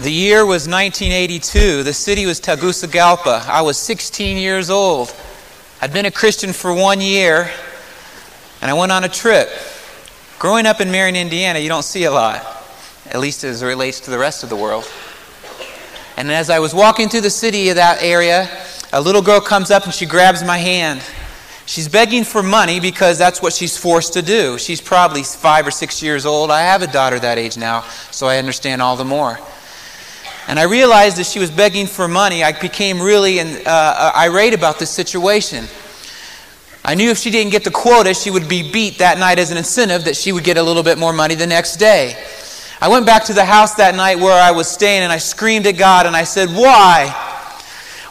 The year was 1982. The city was Tegucigalpa. I was 16 years old. I'd been a Christian for one year, and I went on a trip. Growing up in Marion, Indiana, you don't see a lot, at least as it relates to the rest of the world. And as I was walking through the city of that area, a little girl comes up and she grabs my hand. She's begging for money because that's what she's forced to do. She's probably five or six years old. I have a daughter that age now, so I understand all the more. And I realized that she was begging for money. I became really uh, uh, irate about this situation. I knew if she didn't get the quota, she would be beat that night as an incentive that she would get a little bit more money the next day. I went back to the house that night where I was staying and I screamed at God and I said, Why?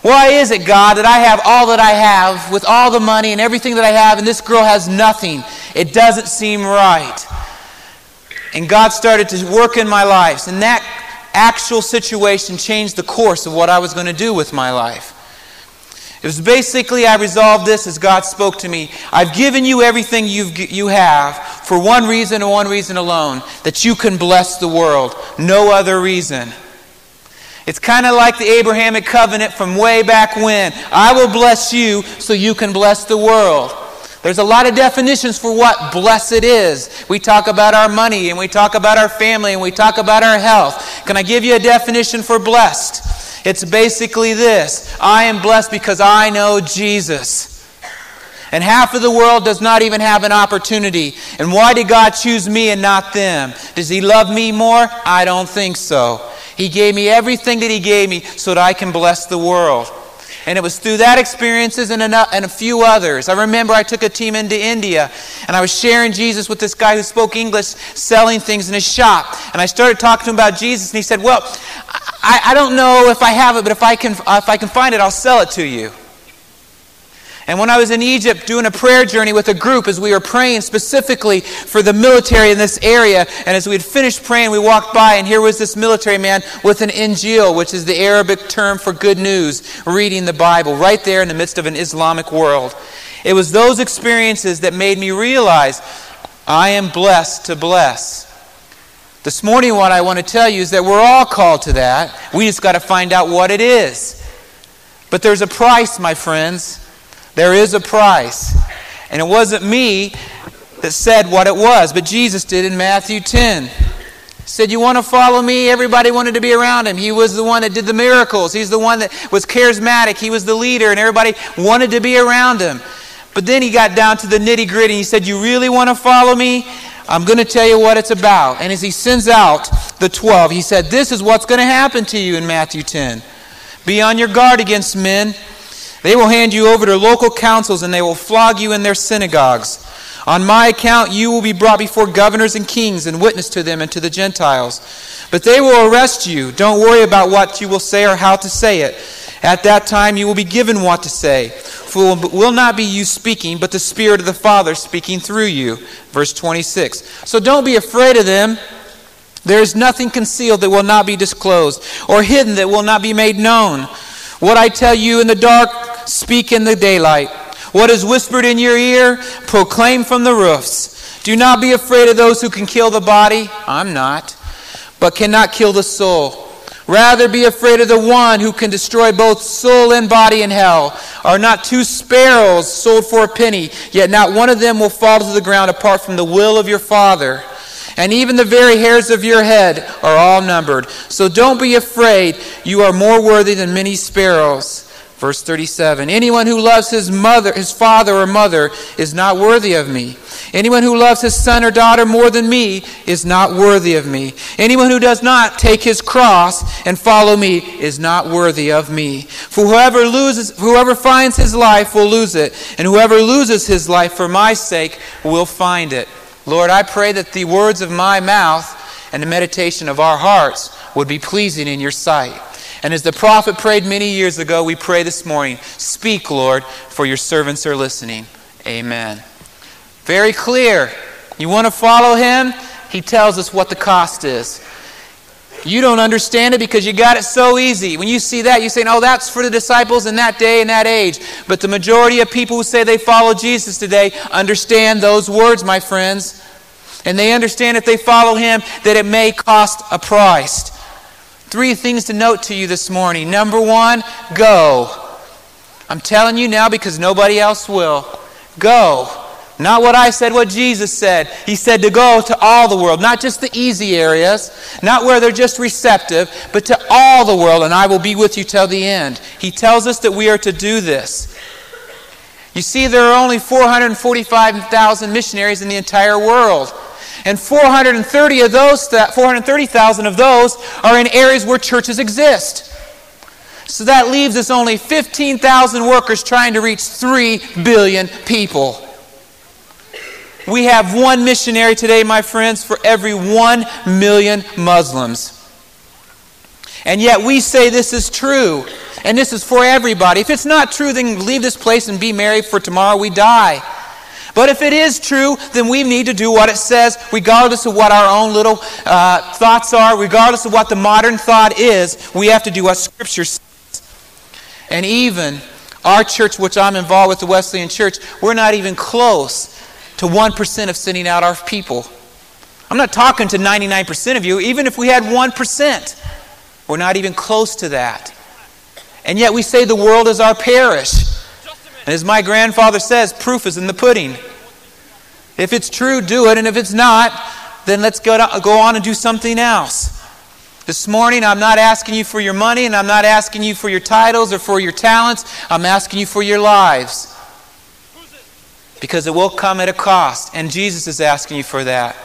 Why is it, God, that I have all that I have with all the money and everything that I have, and this girl has nothing? It doesn't seem right. And God started to work in my life. And that actual situation changed the course of what I was going to do with my life. It was basically, I resolved this as God spoke to me. I've given you everything you've, you have for one reason and one reason alone that you can bless the world. No other reason. It's kind of like the Abrahamic covenant from way back when. I will bless you so you can bless the world. There's a lot of definitions for what blessed is. We talk about our money and we talk about our family and we talk about our health. Can I give you a definition for blessed? It's basically this I am blessed because I know Jesus. And half of the world does not even have an opportunity. And why did God choose me and not them? Does He love me more? I don't think so. He gave me everything that He gave me so that I can bless the world. And it was through that experiences and a, and a few others. I remember I took a team into India and I was sharing Jesus with this guy who spoke English, selling things in his shop. And I started talking to him about Jesus, and he said, Well, I, I don't know if I have it, but if I, can, if I can find it, I'll sell it to you. And when I was in Egypt doing a prayer journey with a group, as we were praying specifically for the military in this area, and as we had finished praying, we walked by, and here was this military man with an Injil, which is the Arabic term for good news, reading the Bible right there in the midst of an Islamic world. It was those experiences that made me realize I am blessed to bless. This morning, what I want to tell you is that we're all called to that. We just got to find out what it is. But there's a price, my friends. There is a price. And it wasn't me that said what it was, but Jesus did in Matthew 10. He said, You want to follow me? Everybody wanted to be around him. He was the one that did the miracles. He's the one that was charismatic. He was the leader, and everybody wanted to be around him. But then he got down to the nitty gritty. He said, You really want to follow me? I'm going to tell you what it's about. And as he sends out the 12, he said, This is what's going to happen to you in Matthew 10. Be on your guard against men. They will hand you over to local councils and they will flog you in their synagogues. On my account, you will be brought before governors and kings and witness to them and to the Gentiles. But they will arrest you. Don't worry about what you will say or how to say it. At that time, you will be given what to say. For it will not be you speaking, but the Spirit of the Father speaking through you. Verse 26. So don't be afraid of them. There is nothing concealed that will not be disclosed, or hidden that will not be made known. What I tell you in the dark, speak in the daylight. What is whispered in your ear, proclaim from the roofs. Do not be afraid of those who can kill the body. I'm not. But cannot kill the soul. Rather be afraid of the one who can destroy both soul and body in hell. Are not two sparrows sold for a penny, yet not one of them will fall to the ground apart from the will of your Father and even the very hairs of your head are all numbered. So don't be afraid. You are more worthy than many sparrows. Verse 37 Anyone who loves his mother, his father or mother is not worthy of me. Anyone who loves his son or daughter more than me is not worthy of me. Anyone who does not take his cross and follow me is not worthy of me. For whoever loses whoever finds his life will lose it, and whoever loses his life for my sake will find it. Lord, I pray that the words of my mouth and the meditation of our hearts would be pleasing in your sight. And as the prophet prayed many years ago, we pray this morning Speak, Lord, for your servants are listening. Amen. Very clear. You want to follow him? He tells us what the cost is. You don't understand it because you got it so easy. When you see that, you say, oh, that's for the disciples in that day and that age. But the majority of people who say they follow Jesus today understand those words, my friends. And they understand if they follow him that it may cost a price. Three things to note to you this morning. Number one, go. I'm telling you now because nobody else will. Go. Not what I said, what Jesus said. He said to go to all the world, not just the easy areas, not where they're just receptive, but to all the world, and I will be with you till the end. He tells us that we are to do this. You see, there are only 445,000 missionaries in the entire world. And 430 of those, 430,000 of those are in areas where churches exist. So that leaves us only 15,000 workers trying to reach 3 billion people. We have one missionary today, my friends, for every 1 million Muslims. And yet we say this is true. And this is for everybody. If it's not true, then leave this place and be married for tomorrow we die. But if it is true, then we need to do what it says, regardless of what our own little uh, thoughts are, regardless of what the modern thought is. We have to do what Scripture says. And even our church, which I'm involved with, the Wesleyan Church, we're not even close to 1% of sending out our people. I'm not talking to 99% of you. Even if we had 1%, we're not even close to that. And yet we say the world is our parish. And as my grandfather says, proof is in the pudding. If it's true, do it. And if it's not, then let's go, to, go on and do something else. This morning, I'm not asking you for your money and I'm not asking you for your titles or for your talents. I'm asking you for your lives. Because it will come at a cost, and Jesus is asking you for that.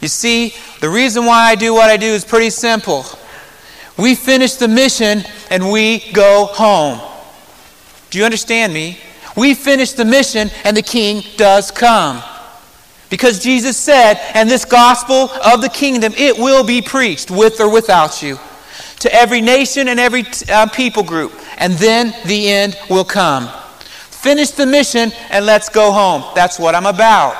You see, the reason why I do what I do is pretty simple. We finish the mission and we go home. Do you understand me? We finish the mission and the king does come. Because Jesus said, and this gospel of the kingdom, it will be preached with or without you to every nation and every uh, people group. And then the end will come. Finish the mission and let's go home. That's what I'm about.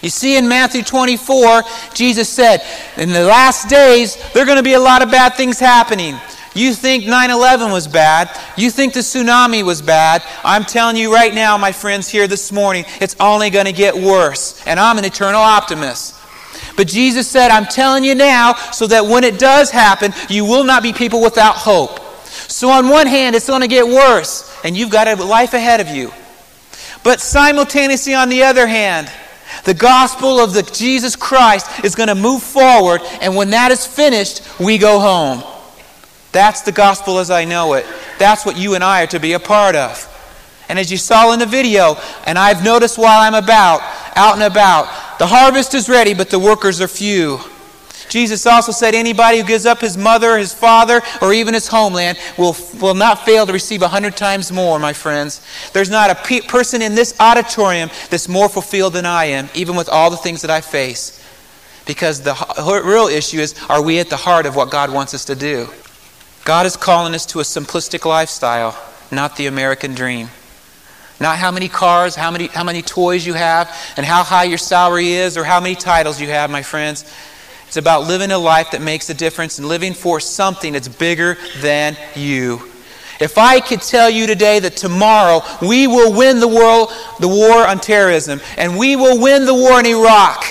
You see, in Matthew 24, Jesus said, in the last days, there are going to be a lot of bad things happening. You think 9 11 was bad. You think the tsunami was bad. I'm telling you right now, my friends, here this morning, it's only going to get worse. And I'm an eternal optimist. But Jesus said, I'm telling you now, so that when it does happen, you will not be people without hope. So, on one hand, it's going to get worse, and you've got a life ahead of you. But simultaneously, on the other hand, the gospel of the Jesus Christ is going to move forward, and when that is finished, we go home. That's the gospel as I know it. That's what you and I are to be a part of. And as you saw in the video, and I've noticed while I'm about, out and about, the harvest is ready, but the workers are few. Jesus also said anybody who gives up his mother, his father, or even his homeland will, will not fail to receive a hundred times more, my friends. There's not a pe- person in this auditorium that's more fulfilled than I am, even with all the things that I face. Because the real issue is are we at the heart of what God wants us to do? God is calling us to a simplistic lifestyle, not the American dream. Not how many cars, how many, how many toys you have, and how high your salary is, or how many titles you have, my friends. It's about living a life that makes a difference and living for something that's bigger than you. If I could tell you today that tomorrow we will win the world, the war on terrorism, and we will win the war in Iraq,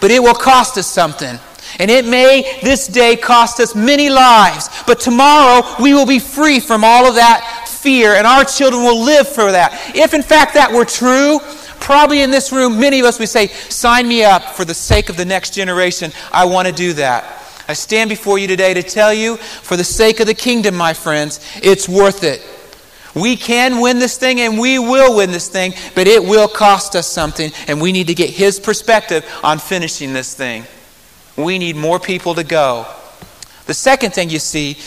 but it will cost us something. And it may this day cost us many lives, but tomorrow we will be free from all of that fear, and our children will live for that. If in fact that were true, probably in this room, many of us would say, Sign me up for the sake of the next generation. I want to do that. I stand before you today to tell you, for the sake of the kingdom, my friends, it's worth it. We can win this thing and we will win this thing, but it will cost us something, and we need to get His perspective on finishing this thing. We need more people to go. The second thing you see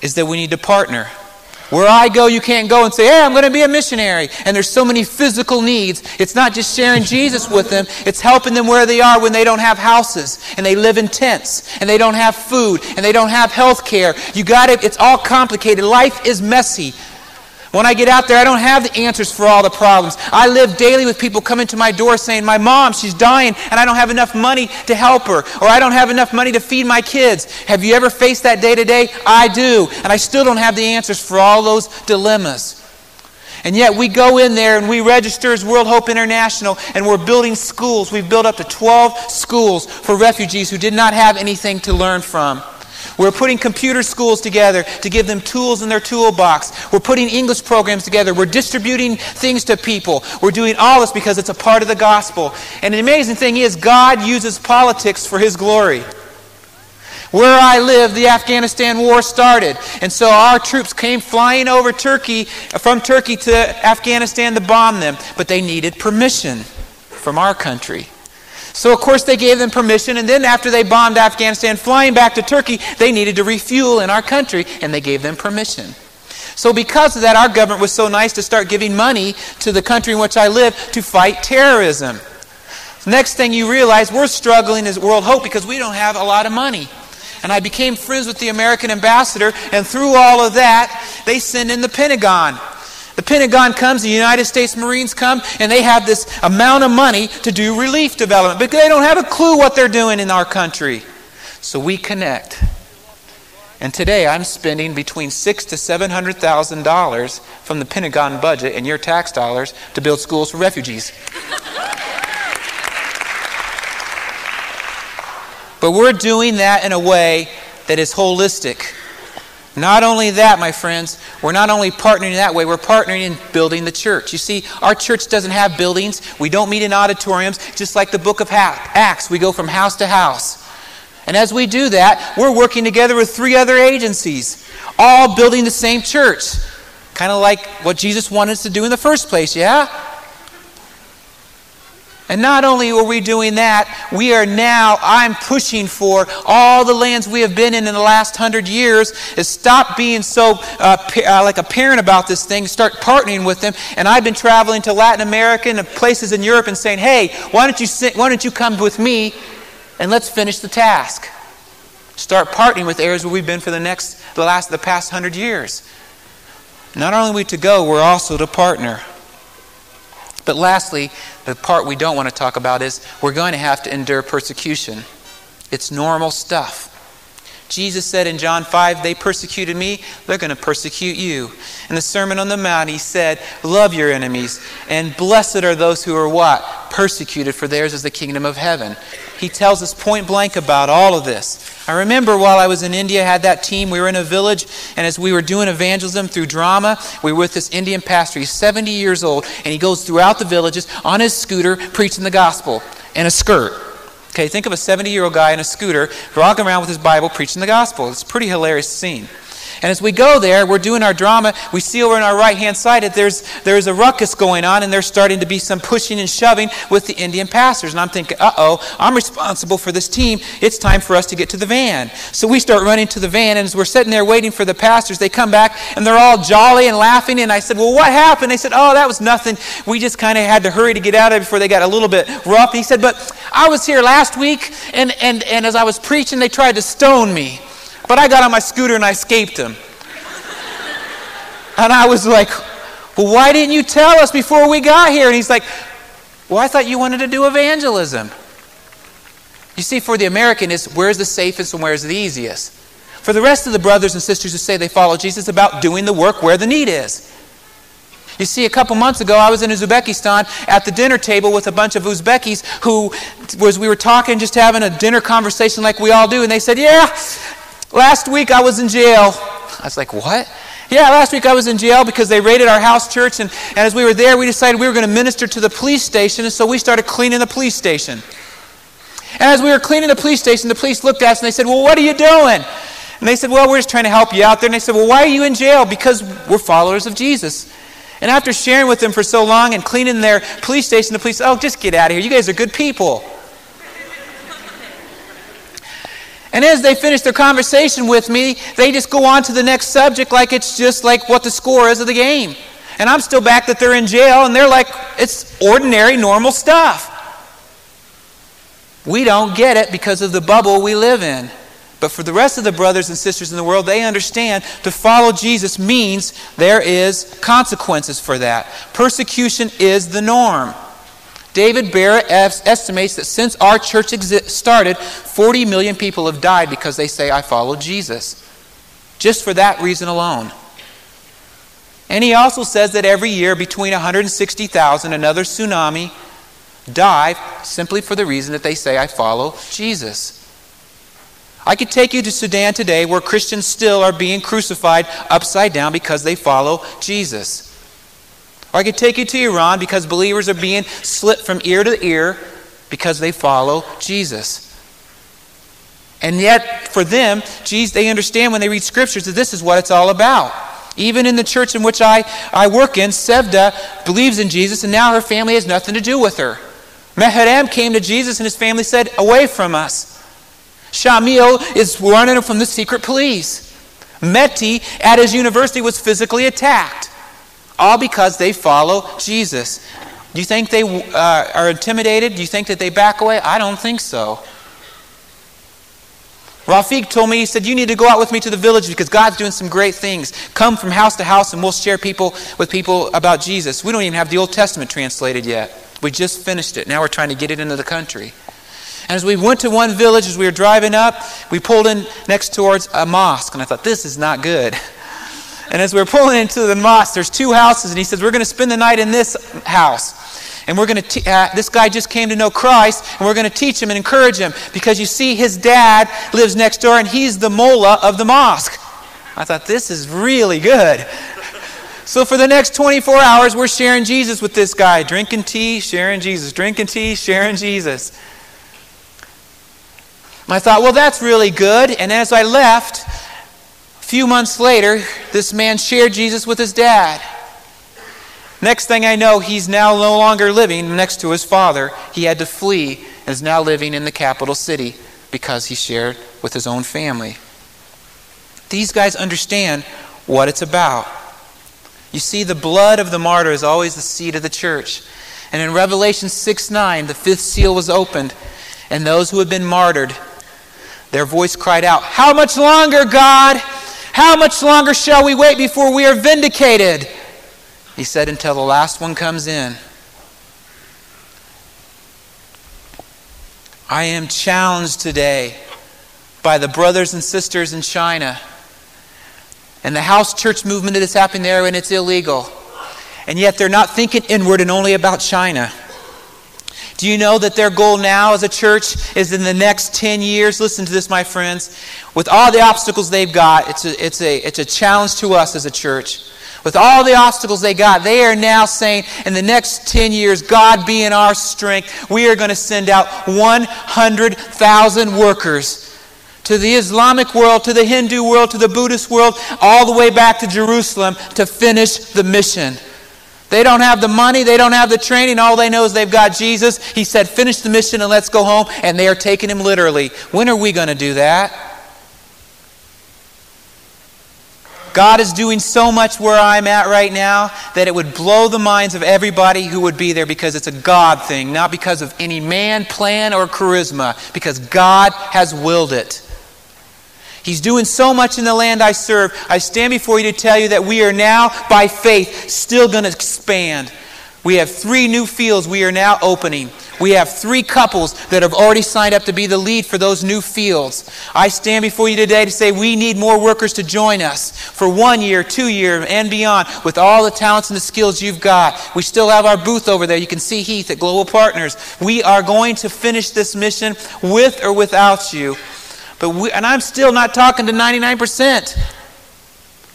is that we need to partner. Where I go, you can't go and say, hey, I'm going to be a missionary. And there's so many physical needs. It's not just sharing Jesus with them, it's helping them where they are when they don't have houses and they live in tents and they don't have food and they don't have health care. You got it, it's all complicated. Life is messy. When I get out there, I don't have the answers for all the problems. I live daily with people coming to my door saying, My mom, she's dying, and I don't have enough money to help her, or I don't have enough money to feed my kids. Have you ever faced that day to day? I do. And I still don't have the answers for all those dilemmas. And yet we go in there and we register as World Hope International and we're building schools. We've built up to 12 schools for refugees who did not have anything to learn from. We're putting computer schools together to give them tools in their toolbox. We're putting English programs together. We're distributing things to people. We're doing all this because it's a part of the gospel. And the amazing thing is, God uses politics for His glory. Where I live, the Afghanistan war started. And so our troops came flying over Turkey, from Turkey to Afghanistan to bomb them. But they needed permission from our country. So, of course, they gave them permission. And then, after they bombed Afghanistan, flying back to Turkey, they needed to refuel in our country, and they gave them permission. So, because of that, our government was so nice to start giving money to the country in which I live to fight terrorism. Next thing you realize, we're struggling as World Hope because we don't have a lot of money. And I became friends with the American ambassador, and through all of that, they send in the Pentagon. The Pentagon comes, the United States Marines come, and they have this amount of money to do relief development, but they don't have a clue what they're doing in our country. So we connect. And today I'm spending between six to seven hundred thousand dollars from the Pentagon budget and your tax dollars to build schools for refugees. But we're doing that in a way that is holistic. Not only that, my friends, we're not only partnering that way, we're partnering in building the church. You see, our church doesn't have buildings. We don't meet in auditoriums. Just like the book of Acts, we go from house to house. And as we do that, we're working together with three other agencies, all building the same church. Kind of like what Jesus wanted us to do in the first place, yeah? And not only are we doing that, we are now, I'm pushing for all the lands we have been in in the last hundred years is stop being so uh, uh, like a parent about this thing, start partnering with them. And I've been traveling to Latin America and places in Europe and saying, hey, why don't you, sit, why don't you come with me and let's finish the task. Start partnering with areas where we've been for the next, the last, the past hundred years. Not only are we to go, we're also to partner. But lastly, the part we don't want to talk about is we're going to have to endure persecution. It's normal stuff. Jesus said in John 5, They persecuted me, they're going to persecute you. In the Sermon on the Mount, he said, Love your enemies, and blessed are those who are what? Persecuted, for theirs is the kingdom of heaven. He tells us point blank about all of this. I remember while I was in India, I had that team. We were in a village, and as we were doing evangelism through drama, we were with this Indian pastor. He's 70 years old, and he goes throughout the villages on his scooter preaching the gospel in a skirt. Okay, think of a 70 year old guy in a scooter walking around with his Bible preaching the gospel. It's a pretty hilarious scene. And as we go there, we're doing our drama. We see over on our right hand side that there's, there's a ruckus going on, and there's starting to be some pushing and shoving with the Indian pastors. And I'm thinking, uh oh, I'm responsible for this team. It's time for us to get to the van. So we start running to the van, and as we're sitting there waiting for the pastors, they come back and they're all jolly and laughing. And I said, Well, what happened? They said, Oh, that was nothing. We just kind of had to hurry to get out of it before they got a little bit rough. He said, But I was here last week, and, and, and as I was preaching, they tried to stone me. But I got on my scooter and I escaped him. and I was like, Well, why didn't you tell us before we got here? And he's like, Well, I thought you wanted to do evangelism. You see, for the American, is where's the safest and where's the easiest? For the rest of the brothers and sisters who say they follow Jesus, about doing the work where the need is. You see, a couple months ago, I was in Uzbekistan at the dinner table with a bunch of Uzbekis who, was we were talking, just having a dinner conversation like we all do, and they said, "Yeah, Last week I was in jail. I was like, What? Yeah, last week I was in jail because they raided our house church, and, and as we were there, we decided we were going to minister to the police station, and so we started cleaning the police station. And as we were cleaning the police station, the police looked at us and they said, Well, what are you doing? And they said, Well, we're just trying to help you out there. And they said, Well, why are you in jail? Because we're followers of Jesus. And after sharing with them for so long and cleaning their police station, the police, oh, just get out of here. You guys are good people. And as they finish their conversation with me, they just go on to the next subject like it's just like what the score is of the game. And I'm still back that they're in jail, and they're like, it's ordinary, normal stuff. We don't get it because of the bubble we live in. But for the rest of the brothers and sisters in the world, they understand to follow Jesus means there is consequences for that. Persecution is the norm. David Barrett estimates that since our church started, 40 million people have died because they say, I follow Jesus. Just for that reason alone. And he also says that every year between 160,000 and another tsunami die simply for the reason that they say, I follow Jesus. I could take you to Sudan today where Christians still are being crucified upside down because they follow Jesus. Or I could take you to Iran because believers are being slit from ear to ear because they follow Jesus. And yet, for them, Jesus, they understand when they read scriptures that this is what it's all about. Even in the church in which I, I work in, Sevda believes in Jesus, and now her family has nothing to do with her. Mehrem came to Jesus, and his family said, Away from us. Shamil is running from the secret police. Meti at his university was physically attacked, all because they follow Jesus. Do you think they uh, are intimidated? Do you think that they back away? I don't think so. Rafiq told me, he said, You need to go out with me to the village because God's doing some great things. Come from house to house and we'll share people with people about Jesus. We don't even have the Old Testament translated yet. We just finished it. Now we're trying to get it into the country. And as we went to one village, as we were driving up, we pulled in next towards a mosque. And I thought, this is not good. And as we were pulling into the mosque, there's two houses. And he says, we're going to spend the night in this house. And we're going to, uh, this guy just came to know Christ, and we're going to teach him and encourage him because you see, his dad lives next door, and he's the mullah of the mosque. I thought, this is really good. So for the next 24 hours, we're sharing Jesus with this guy, drinking tea, sharing Jesus, drinking tea, sharing Jesus. I thought, well, that's really good. And as I left, few months later, this man shared Jesus with his dad. Next thing I know, he's now no longer living next to his father. He had to flee and is now living in the capital city because he shared with his own family. These guys understand what it's about. You see, the blood of the martyr is always the seed of the church. And in Revelation 6 9, the fifth seal was opened, and those who had been martyred, their voice cried out, How much longer, God? How much longer shall we wait before we are vindicated? He said, until the last one comes in. I am challenged today by the brothers and sisters in China and the house church movement that is happening there, and it's illegal. And yet they're not thinking inward and only about China. Do you know that their goal now as a church is in the next 10 years? Listen to this, my friends. With all the obstacles they've got, it's a, it's a, it's a challenge to us as a church. With all the obstacles they got, they are now saying, in the next 10 years, God being our strength, we are going to send out 100,000 workers to the Islamic world, to the Hindu world, to the Buddhist world, all the way back to Jerusalem to finish the mission. They don't have the money, they don't have the training, all they know is they've got Jesus. He said, Finish the mission and let's go home, and they are taking him literally. When are we going to do that? God is doing so much where I'm at right now that it would blow the minds of everybody who would be there because it's a God thing, not because of any man, plan, or charisma, because God has willed it. He's doing so much in the land I serve. I stand before you to tell you that we are now, by faith, still going to expand. We have three new fields we are now opening. We have three couples that have already signed up to be the lead for those new fields. I stand before you today to say we need more workers to join us for one year, two year, and beyond with all the talents and the skills you've got. We still have our booth over there. You can see Heath at Global Partners. We are going to finish this mission with or without you. But we, and I'm still not talking to 99%.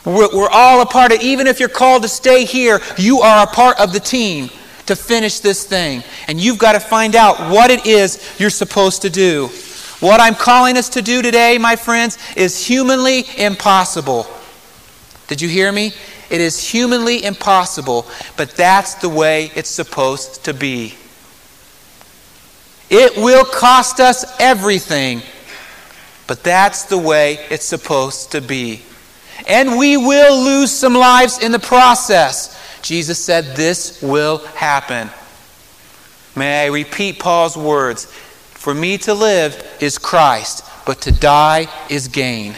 We're, we're all a part of, even if you're called to stay here, you are a part of the team to finish this thing. And you've got to find out what it is you're supposed to do. What I'm calling us to do today, my friends, is humanly impossible. Did you hear me? It is humanly impossible, but that's the way it's supposed to be. It will cost us everything, but that's the way it's supposed to be. And we will lose some lives in the process. Jesus said, This will happen. May I repeat Paul's words? For me to live is Christ, but to die is gain.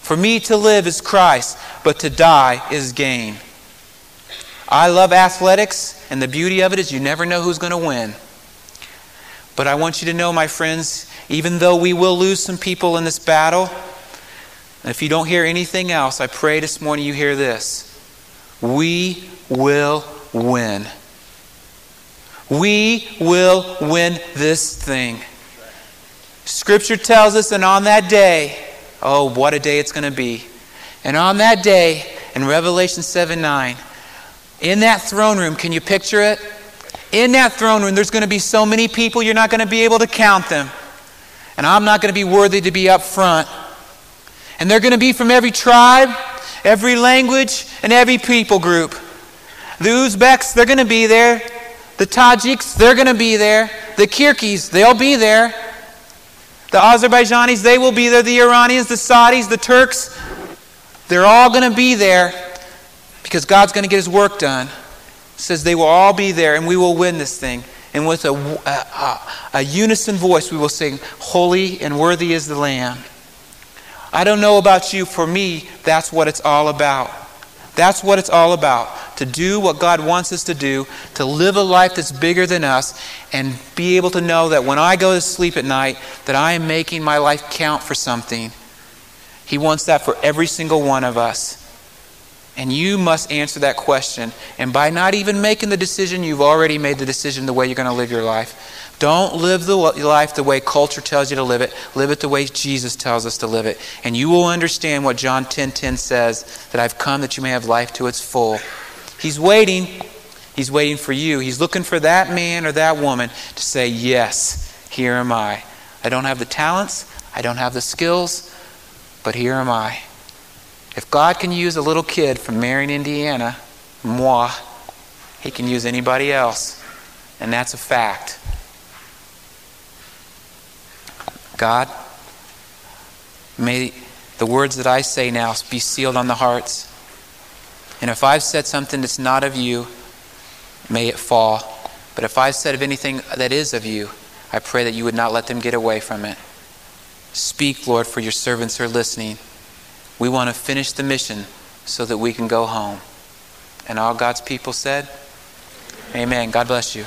For me to live is Christ, but to die is gain. I love athletics, and the beauty of it is you never know who's going to win. But I want you to know, my friends, even though we will lose some people in this battle, and if you don't hear anything else, I pray this morning you hear this. We will win. We will win this thing. Scripture tells us, and on that day, oh, what a day it's going to be. And on that day, in Revelation 7 9, in that throne room, can you picture it? In that throne room, there's going to be so many people, you're not going to be able to count them. And I'm not going to be worthy to be up front. And they're going to be from every tribe, every language, and every people group. The Uzbeks, they're going to be there. The Tajiks, they're going to be there. The Kirghiz, they'll be there. The Azerbaijanis, they will be there. The Iranians, the Saudis, the Turks, they're all going to be there because God's going to get his work done. It says they will all be there and we will win this thing. And with a, a, a unison voice, we will sing, Holy and worthy is the Lamb. I don't know about you. For me, that's what it's all about. That's what it's all about. To do what God wants us to do, to live a life that's bigger than us, and be able to know that when I go to sleep at night, that I am making my life count for something. He wants that for every single one of us. And you must answer that question. And by not even making the decision, you've already made the decision the way you're going to live your life. Don't live the life the way culture tells you to live it. Live it the way Jesus tells us to live it. And you will understand what John 10:10 10, 10 says, that I've come that you may have life to its full. He's waiting. He's waiting for you. He's looking for that man or that woman to say, "Yes, here am I. I don't have the talents, I don't have the skills, but here am I." If God can use a little kid from Marion, Indiana, moi, he can use anybody else. And that's a fact. God, may the words that I say now be sealed on the hearts. And if I've said something that's not of you, may it fall. But if I've said of anything that is of you, I pray that you would not let them get away from it. Speak, Lord, for your servants are listening. We want to finish the mission so that we can go home. And all God's people said, Amen. God bless you.